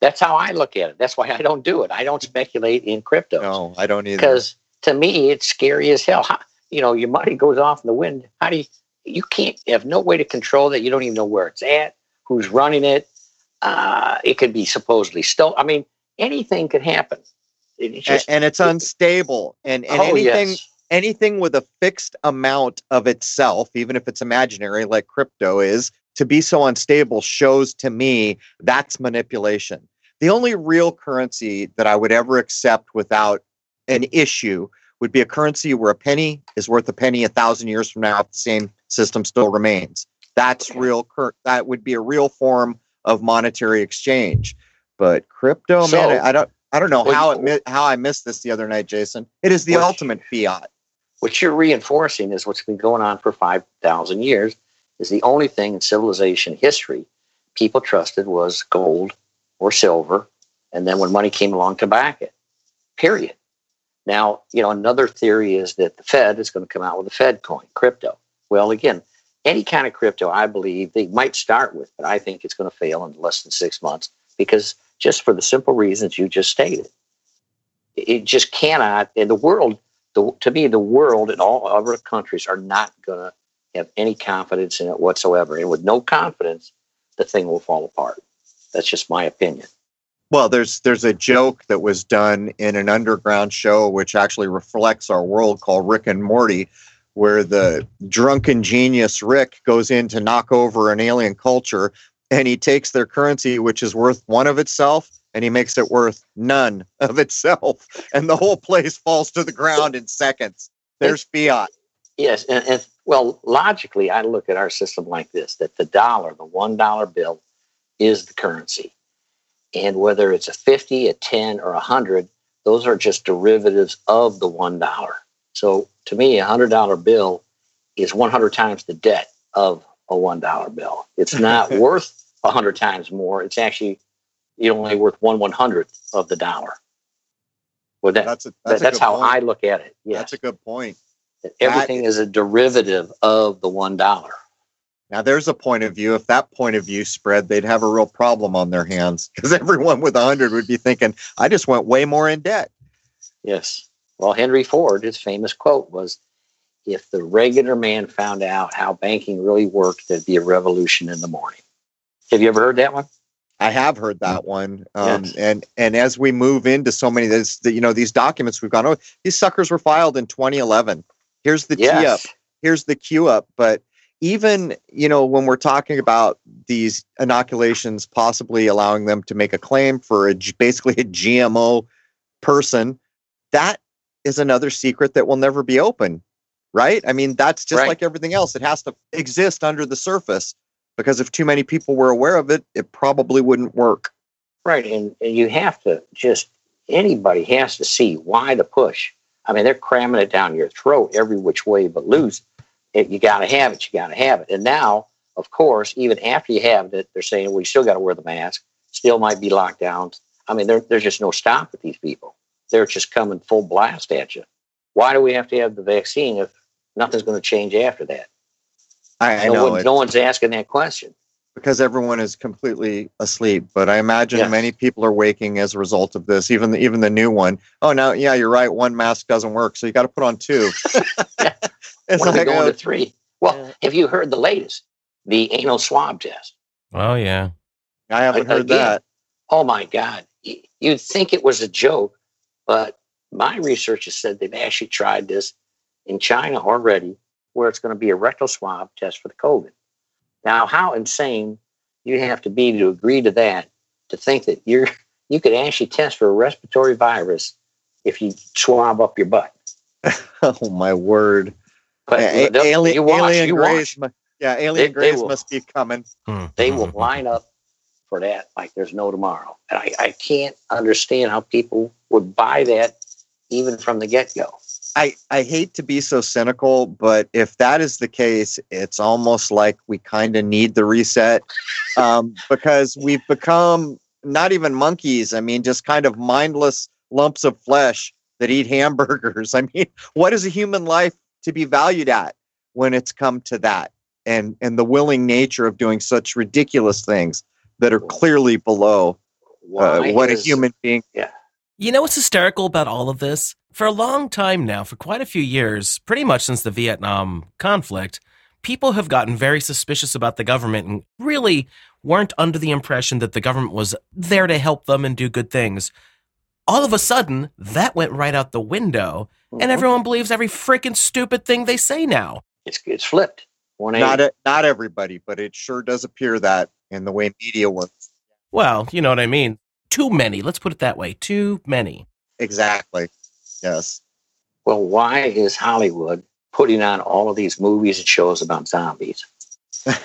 That's how I look at it. That's why I don't do it. I don't speculate in crypto No, I don't either. because to me it's scary as hell. How, you know, your money goes off in the wind. How do you? You can't you have no way to control that. You don't even know where it's at, who's running it. Uh, it could be supposedly stolen. I mean, anything could happen. It's A- just and it's unstable and, and oh, anything yes. anything with a fixed amount of itself even if it's imaginary like crypto is to be so unstable shows to me that's manipulation. The only real currency that i would ever accept without an issue would be a currency where a penny is worth a penny a thousand years from now if the same system still remains. That's real cur- that would be a real form of monetary exchange. But crypto man I- i don't I don't know Well, how it how I missed this the other night, Jason. It is the Well, ultimate fiat. what you're reinforcing is what's been going on for 5,000 years is the only thing in civilization history people trusted was gold or silver. And then when money came along to back it, period. Now, you know, another theory is that the Fed is going to come out with a Fed coin, crypto. Well, again, any kind of crypto, I believe they might start with, but I think it's going to fail in less than six months because just for the simple reasons you just stated. It just cannot, in the world, the, to me, the world and all other countries are not going to have any confidence in it whatsoever. And with no confidence, the thing will fall apart. That's just my opinion. Well, there's there's a joke that was done in an underground show which actually reflects our world called Rick and Morty, where the drunken genius Rick goes in to knock over an alien culture and he takes their currency, which is worth one of itself, and he makes it worth none of itself. And the whole place falls to the ground in seconds. There's fiat. Yes. And, and well, logically, I look at our system like this that the dollar, the $1 bill, is the currency. And whether it's a 50, a 10, or a 100, those are just derivatives of the $1. So to me, a $100 bill is 100 times the debt of a $1 bill. It's not worth 100 times more. It's actually you only worth one one hundredth of the dollar. Well, that, that's, a, that's, that's how point. I look at it. Yeah, That's a good point. Everything that, is a derivative of the one dollar. Now, there's a point of view. If that point of view spread, they'd have a real problem on their hands because everyone with a hundred would be thinking, "I just went way more in debt." Yes. Well, Henry Ford, his famous quote was, "If the regular man found out how banking really worked, there'd be a revolution in the morning." Have you ever heard that one? I have heard that one, um, yes. and and as we move into so many, this you know these documents we've gone over, these suckers were filed in 2011. Here's the yes. tee up, here's the queue up, but even you know when we're talking about these inoculations possibly allowing them to make a claim for a basically a gmo person that is another secret that will never be open right i mean that's just right. like everything else it has to exist under the surface because if too many people were aware of it it probably wouldn't work right and, and you have to just anybody has to see why the push i mean they're cramming it down your throat every which way but loose it, you got to have it. You got to have it. And now, of course, even after you have it, they're saying, well, still got to wear the mask. Still might be lockdowns. I mean, there, there's just no stop with these people. They're just coming full blast at you. Why do we have to have the vaccine if nothing's going to change after that? I, I no know. One, no one's asking that question. Because everyone is completely asleep, but I imagine yes. many people are waking as a result of this. Even the, even the new one. Oh, now yeah, you're right. One mask doesn't work, so you got to put on two. It's when like, going uh, to three. Well, yeah. have you heard the latest? The anal swab test. Oh yeah, I haven't heard Again, that. Oh my God, you'd think it was a joke, but my research has said they've actually tried this in China already, where it's going to be a rectal swab test for the COVID. Now, how insane you have to be to agree to that? To think that you're you could actually test for a respiratory virus if you swab up your butt. oh my word! But a- alien, watch, alien grays, yeah, alien they, grays they will, must be coming. Hmm. They will line up for that like there's no tomorrow. And I, I can't understand how people would buy that even from the get go. I, I hate to be so cynical, but if that is the case, it's almost like we kind of need the reset um, because we've become not even monkeys. I mean, just kind of mindless lumps of flesh that eat hamburgers. I mean, what is a human life to be valued at when it's come to that and and the willing nature of doing such ridiculous things that are clearly below uh, what is, a human being yeah you know what's hysterical about all of this for a long time now for quite a few years pretty much since the vietnam conflict people have gotten very suspicious about the government and really weren't under the impression that the government was there to help them and do good things all of a sudden, that went right out the window, and mm-hmm. everyone believes every freaking stupid thing they say now. It's it's flipped. Not a, not everybody, but it sure does appear that in the way media works. Well, you know what I mean. Too many. Let's put it that way. Too many. Exactly. Yes. Well, why is Hollywood putting on all of these movies and shows about zombies?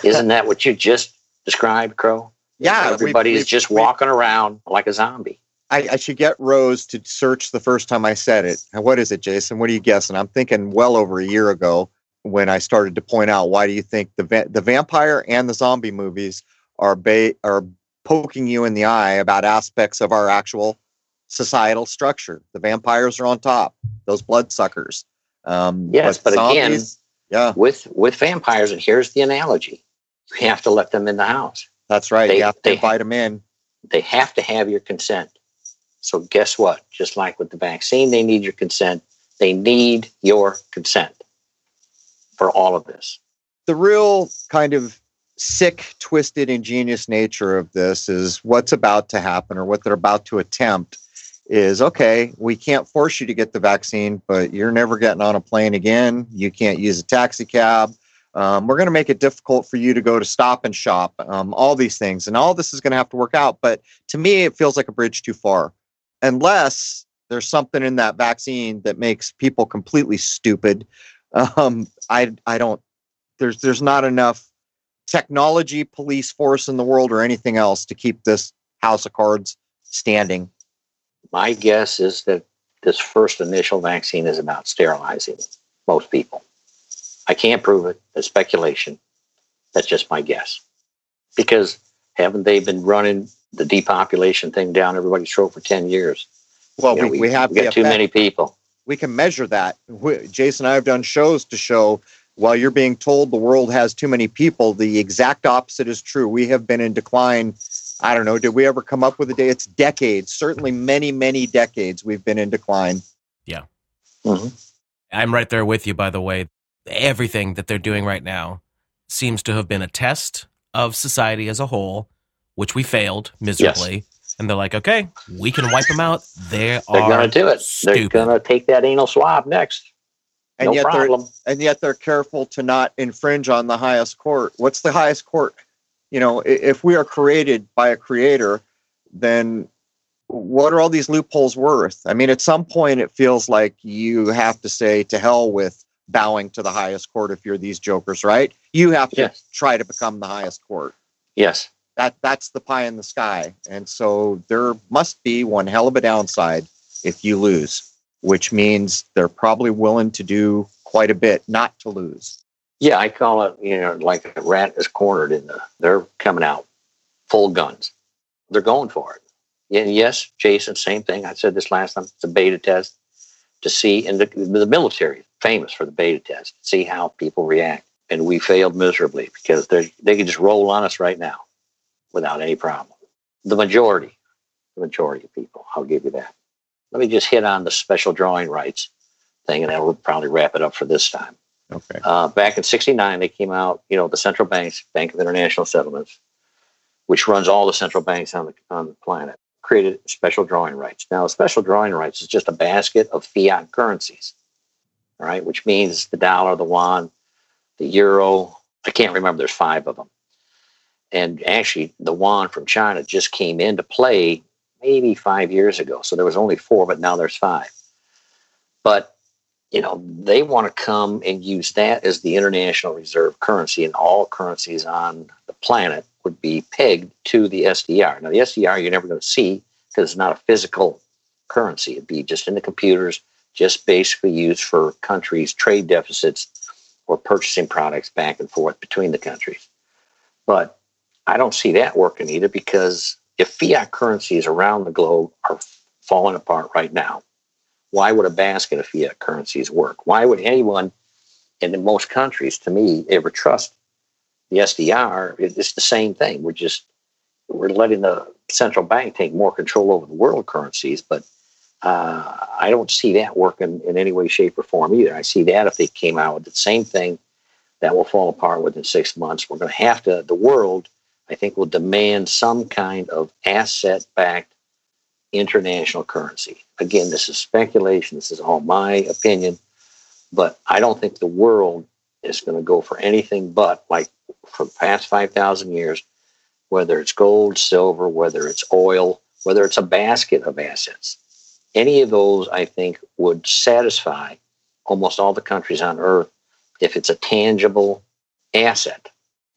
Isn't that what you just described, Crow? Yeah. Everybody is just walking around like a zombie. I, I, should get Rose to search the first time I said it. What is it, Jason? What are you guessing? I'm thinking well over a year ago when I started to point out why do you think the va- the vampire and the zombie movies are ba- are poking you in the eye about aspects of our actual societal structure. The vampires are on top; those bloodsuckers. Um, yes, but, but again, yeah, with with vampires, and here's the analogy: you have to let them in the house. That's right. They, you have to they, invite them in. They have to have your consent. So guess what? Just like with the vaccine, they need your consent. They need your consent for all of this. The real kind of sick, twisted, ingenious nature of this is what's about to happen or what they're about to attempt is okay, we can't force you to get the vaccine, but you're never getting on a plane again. You can't use a taxi cab. Um, we're going to make it difficult for you to go to stop and shop, um, all these things. And all this is going to have to work out. But to me, it feels like a bridge too far. Unless there's something in that vaccine that makes people completely stupid. Um, I, I don't, there's, there's not enough technology, police force in the world or anything else to keep this house of cards standing. My guess is that this first initial vaccine is about sterilizing most people. I can't prove it. It's speculation. That's just my guess. Because haven't they been running the depopulation thing down everybody's throat for 10 years? Well, you know, we, we, we, have we got too many people. We can measure that. We, Jason and I have done shows to show while you're being told the world has too many people, the exact opposite is true. We have been in decline. I don't know. Did we ever come up with a day? It's decades, certainly many, many decades we've been in decline. Yeah. Mm-hmm. I'm right there with you, by the way everything that they're doing right now seems to have been a test of society as a whole, which we failed miserably. Yes. And they're like, okay, we can wipe them out. They they're going to do it. Stupid. They're going to take that anal swab next. And no yet problem. they're and yet they're careful to not infringe on the highest court. What's the highest court? You know, if we are created by a creator, then what are all these loopholes worth? I mean, at some point, it feels like you have to say to hell with bowing to the highest court if you're these jokers, right? You have to yes. try to become the highest court. Yes. That that's the pie in the sky. And so there must be one hell of a downside if you lose, which means they're probably willing to do quite a bit not to lose. Yeah, I call it, you know, like a rat is cornered in the they're coming out full guns. They're going for it. And yes, Jason, same thing. I said this last time. It's a beta test to see and the, the military famous for the beta test, see how people react. And we failed miserably because they they can just roll on us right now without any problem. The majority, the majority of people, I'll give you that. Let me just hit on the special drawing rights thing, and then we'll probably wrap it up for this time. Okay. Uh, back in '69, they came out. You know, the central banks, Bank of International Settlements, which runs all the central banks on the on the planet, created special drawing rights. Now, special drawing rights is just a basket of fiat currencies right? Which means the dollar, the yuan, the euro. I can't remember. There's five of them. And actually, the yuan from China just came into play maybe five years ago. So there was only four, but now there's five. But you know, they want to come and use that as the international reserve currency, and all currencies on the planet would be pegged to the SDR. Now, the SDR you're never going to see because it's not a physical currency. It'd be just in the computers just basically used for countries' trade deficits or purchasing products back and forth between the countries. But I don't see that working either because if fiat currencies around the globe are falling apart right now, why would a basket of fiat currencies work? Why would anyone in most countries, to me, ever trust the SDR? It's the same thing. We're just we're letting the central bank take more control over the world currencies, but uh, I don't see that working in any way, shape, or form either. I see that if they came out with the same thing, that will fall apart within six months. We're going to have to, the world, I think, will demand some kind of asset backed international currency. Again, this is speculation. This is all my opinion. But I don't think the world is going to go for anything but, like for the past 5,000 years, whether it's gold, silver, whether it's oil, whether it's a basket of assets any of those, I think, would satisfy almost all the countries on earth if it's a tangible asset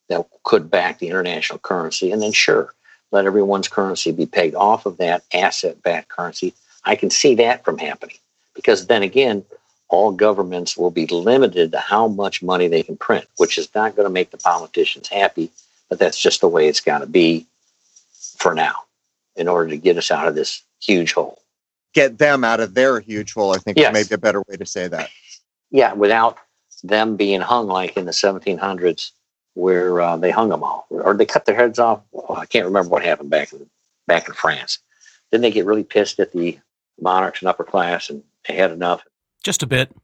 that could back the international currency. And then, sure, let everyone's currency be pegged off of that asset backed currency. I can see that from happening because then again, all governments will be limited to how much money they can print, which is not going to make the politicians happy, but that's just the way it's got to be for now in order to get us out of this huge hole. Get them out of their huge hole, I think Yes. is maybe a better way to say that. Yeah, without them being hung like in the 1700s, where uh, they hung them all, or they cut their heads off. Well, I can't remember what happened back in back in France. Didn't they get really pissed at the monarchs and upper class, and they had enough? Just a bit.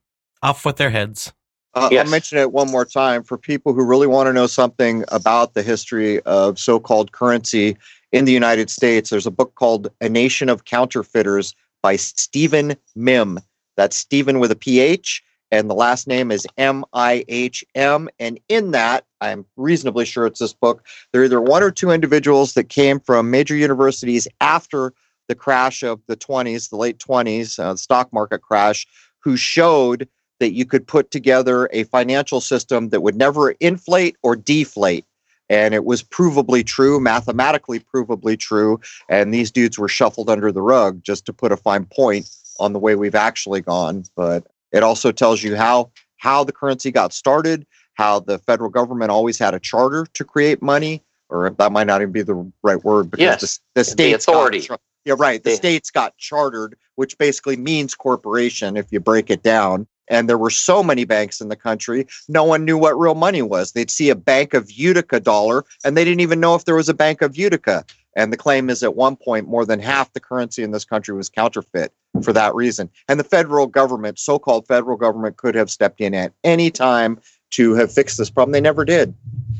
Off with their heads. Uh, Yes. I'll mention it one more time for people who really want to know something about the history of so called currency in the United States. There's a book called A Nation of Counterfeiters by Stephen Mihm. That's Stephen with a PH, and the last name is M I H M. And in that, I'm reasonably sure it's this book, there are either one or two individuals that came from major universities after the crash of the 20s, the late 20s, uh, the stock market crash, who showed that you could put together a financial system that would never inflate or deflate. And it was provably true, mathematically provably true. And these dudes were shuffled under the rug just to put a fine point on the way we've actually gone. But it also tells you how how the currency got started, how the federal government always had a charter to create money, or that might not even be the right word because Yes, the, the got authority. char- yeah, right. The They- states got chartered, which basically means corporation if you break it down. And there were so many banks in the country, no one knew what real money was. They'd see a Bank of Utica dollar, and they didn't even know if there was a Bank of Utica. And the claim is at one point, more than half the currency in this country was counterfeit for that reason. And the federal government, so called federal government, could have stepped in at any time to have fixed this problem. They never did.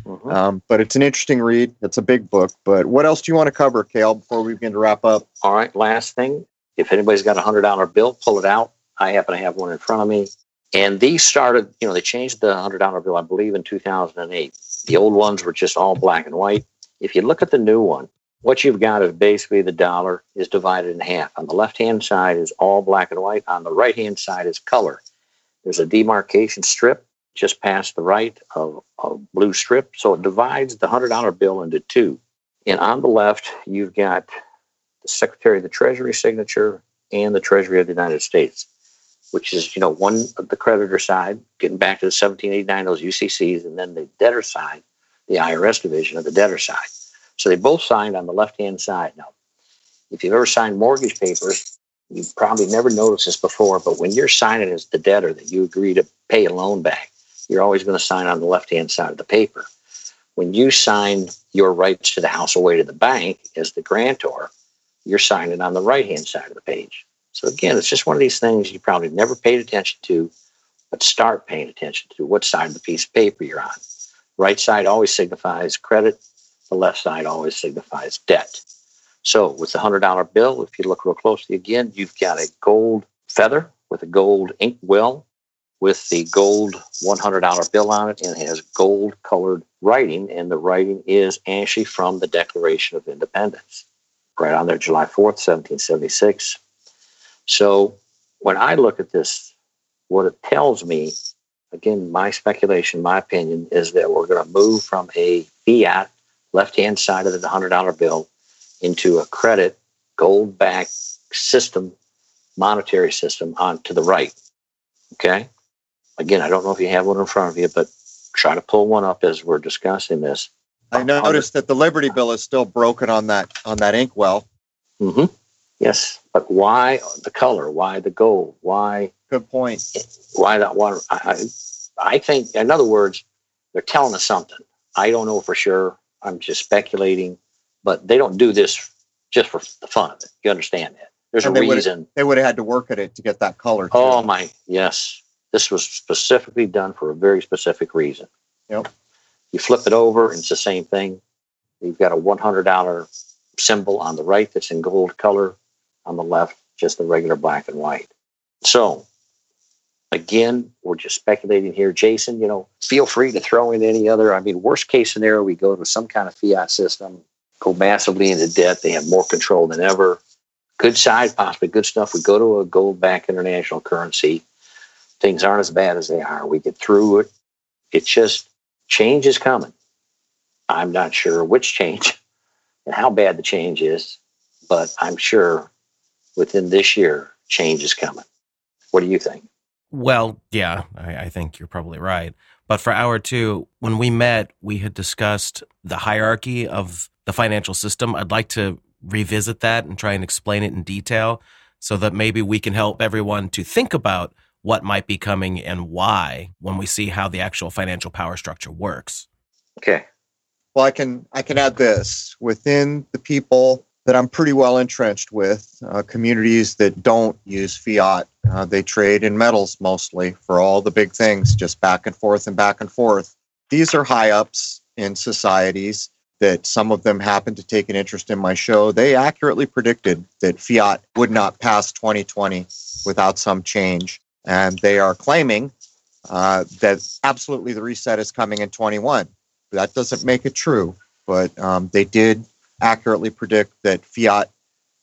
Mhm. Um, but it's an interesting read. It's a big book. But what else do you want to cover, KL, before we begin to wrap up? All right, last thing. If anybody's got a hundred dollar bill, pull it out. I happen to have one in front of me. And these started, you know, they changed the hundred dollar bill, I believe, in 2008. The old ones were just all black and white. If you look at the new one, what you've got is basically the dollar is divided in half. On the left hand side is all black and white. On the right hand side is color. There's a demarcation strip just past the right of a blue strip. So it divides the hundred dollar bill into two. And on the left, you've got the Secretary of the Treasury signature and the Treasury of the United States, which is, you know, one of the creditor side, getting back to the 1789, those UCCs, and then the debtor side, the IRS division of the debtor side. So they both signed on the left hand side. Now, if you've ever signed mortgage papers, you've probably never noticed this before, but when you're signing as the debtor that you agree to pay a loan back, you're always going to sign on the left hand side of the paper. When you sign your rights to the house away to the bank as the grantor, you're signing on the right hand side of the page. So again, it's just one of these things you probably never paid attention to, but start paying attention to what side of the piece of paper you're on. Right side always signifies credit, the left side always signifies debt. So with the hundred dollar bill, if you look real closely again, you've got a gold feather with a gold ink well with the gold $100 bill on it and it has gold colored writing and the writing is actually from the Declaration of Independence right on there July 4th 1776 so when I look at this what it tells me again my speculation my opinion is that we're going to move from a fiat left hand side of the $100 bill into a credit gold backed system monetary system on to the right okay again i don't know if you have one in front of you but try to pull one up as we're discussing this I noticed that the Liberty Bell is still broken on that on that inkwell. hmm yes but why the color why the gold why Good point. why that water I, I think in other words they're telling us something i don't know for sure i'm just speculating but they don't do this just for the fun of it you understand that there's And a they reason They would have had to work at it to get that color. too. Oh my, yes. This was specifically done for a very specific reason. Yep. You flip it over, and it's the same thing. You've got a one hundred dollar symbol on the right that's in gold color. On the left, just the regular black and white. So, again, we're just speculating here. Jason, you know, feel free to throw in any other. I mean, worst case scenario, we go to some kind of fiat system, go massively into debt. They have more control than ever good side, possibly good stuff. We go to a gold back international currency. Things aren't as bad as they are. We get through it. It's just change is coming. I'm not sure which change and how bad the change is, but I'm sure within this year, change is coming. What do you think? Well, yeah, I, I, think you're probably right. But for hour two, when we met, we had discussed the hierarchy of the financial system. I'd like to revisit that and try and explain it in detail so that maybe we can help everyone to think about what might be coming and why when we see how the actual financial power structure works. Okay. Well, I can I can add this within the people that I'm pretty well entrenched with, uh, communities that don't use fiat. Uh, they trade in metals mostly for all the big things, just back and forth and back and forth. These are high ups in societies that some of them happen to take an interest in my show. They accurately predicted that fiat would not pass 2020 without some change. And they are claiming uh, that absolutely the reset is coming in 21. That doesn't make it true, but um, they did accurately predict that fiat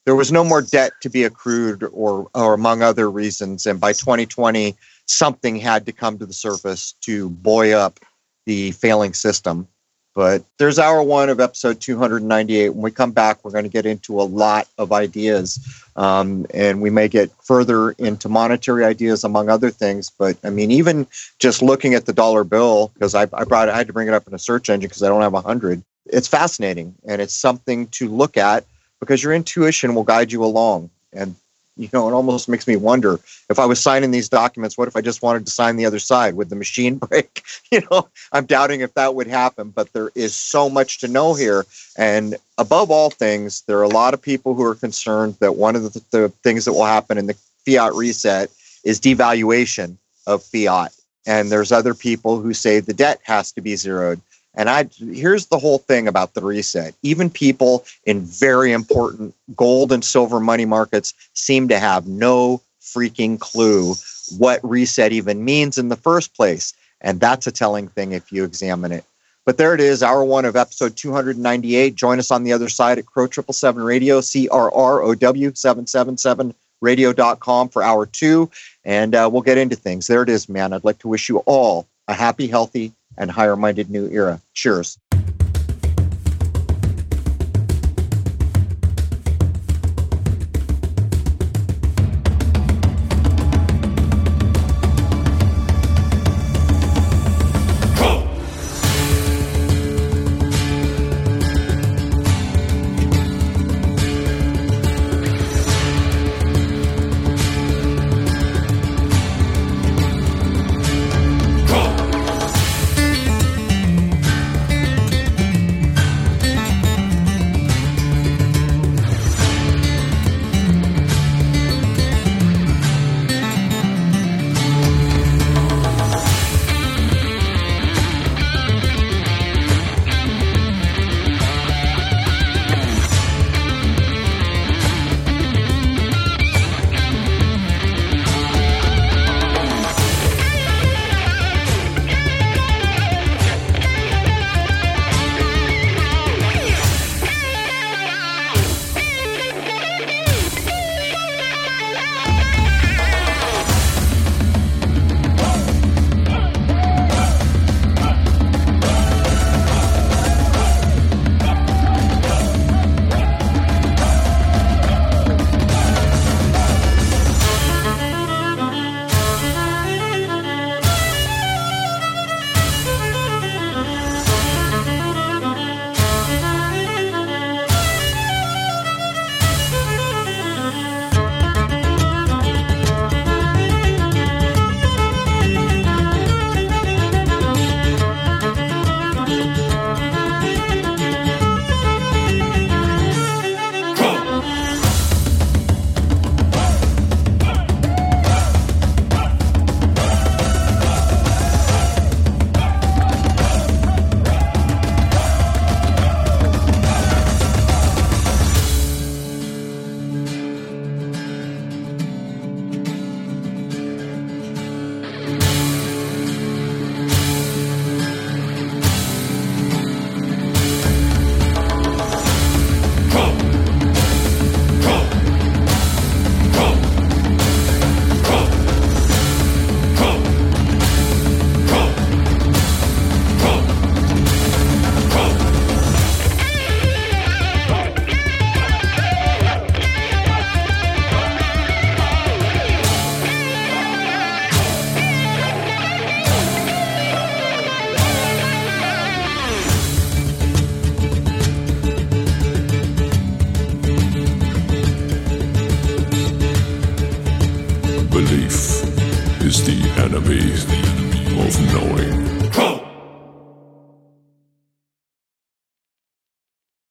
there was no more debt to be accrued or or among other reasons and by 2020 something had to come to the surface to buoy up the failing system but there's hour one of episode 298 when we come back we're going to get into a lot of ideas um, and we may get further into monetary ideas among other things. But i mean even just looking at the dollar bill because I, I brought i had to bring it up in a search engine because i don't have a hundred it's fascinating. And it's something to look at because your intuition will guide you along. And you know, it almost makes me wonder if I was signing these documents, what if I just wanted to sign the other side? Would the machine break? you know, I'm doubting if that would happen, but there is so much to know here. And above all things, there are a lot of people who are concerned that one of the, the things that will happen in the fiat reset is devaluation of fiat. And there's other people who say the debt has to be zeroed. And I here's the whole thing about the reset. Even people in very important gold and silver money markets seem to have no freaking clue what reset even means in the first place. And that's a telling thing if you examine it. But there it is, hour one of episode 298. Join us on the other side at Crow 777 Radio, C R R O W 777 radio.com for hour two. And uh, we'll get into things. There it is, man. I'd like to wish you all a happy, healthy, and higher minded new era. Cheers.